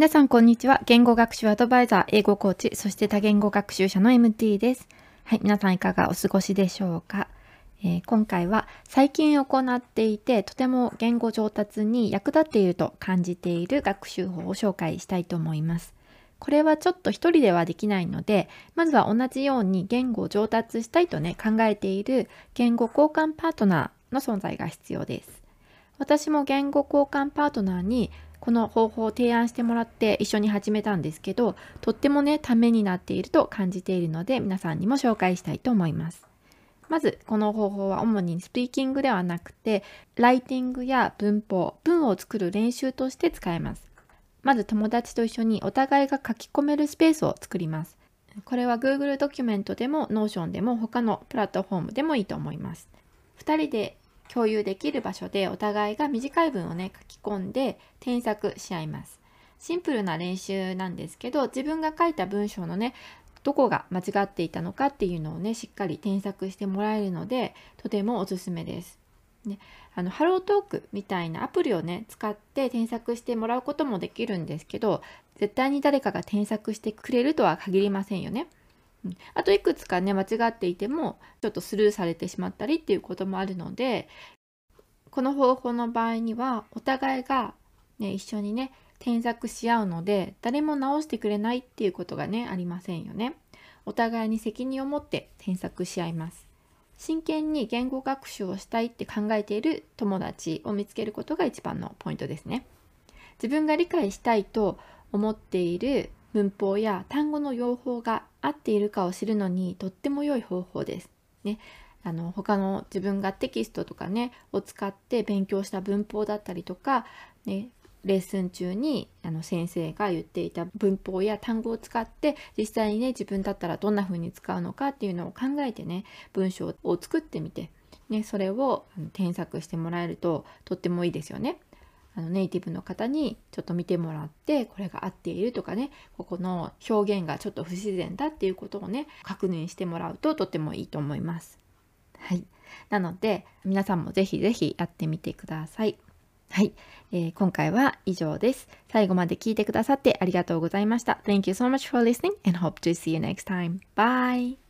皆さんこんにちは。言語学習アドバイザー、英語コーチ、そして多言語学習者の MT です。はい、皆さんいかがお過ごしでしょうか、えー、今回は最近行っていてとても言語上達に役立っていると感じている学習法を紹介したいと思います。これはちょっと一人ではできないので、まずは同じように言語を上達したいとね、考えている言語交換パートナーの存在が必要です。私も言語交換パートナーにこの方法を提案してもらって一緒に始めたんですけどとってもねためになっていると感じているので皆さんにも紹介したいと思います。まずこの方法は主にスピーキングではなくてライティングや文法文を作る練習として使えます。まず友達と一緒にお互いが書き込めるスペースを作ります。これは Google ドキュメントでも Notion でも他のプラットフォームでもいいと思います。2人で共有できる場所でお互いが短い文をね書き込んで添削し合います。シンプルな練習なんですけど自分が書いた文章のねどこが間違っていたのかっていうのをねしっかり添削してもらえるのでとてもおすすめです。ね、あのハロートークみたいなアプリをね使って添削してもらうこともできるんですけど絶対に誰かが添削してくれるとは限りませんよね。あといくつかね間違っていてもちょっとスルーされてしまったりっていうこともあるのでこの方法の場合にはお互いが、ね、一緒にね添削し合うので誰も直してくれないっていうことがねありませんよね。お互いに責任を持って添削し合います。真剣に言語学習をしたいって考えている友達を見つけることが一番のポイントですね。自分が理解したいと思っている文法や単語の用法が合っているかを知るのにとっても良い方法です。ね、あの他の自分がテキストとかねを使って勉強した文法だったりとか、ね、レッスン中にあの先生が言っていた文法や単語を使って実際にね自分だったらどんな風に使うのかっていうのを考えてね文章を作ってみて、ね、それを添削してもらえるととってもいいですよね。あのネイティブの方にちょっと見てもらってこれが合っているとかねここの表現がちょっと不自然だっていうことをね確認してもらうととてもいいと思います。はい、なので皆さんもぜひぜひやってみてください。はい、えー、今回は以上です。最後まで聞いてくださってありがとうございました。Thank you so much for listening and hope to see you next time. Bye!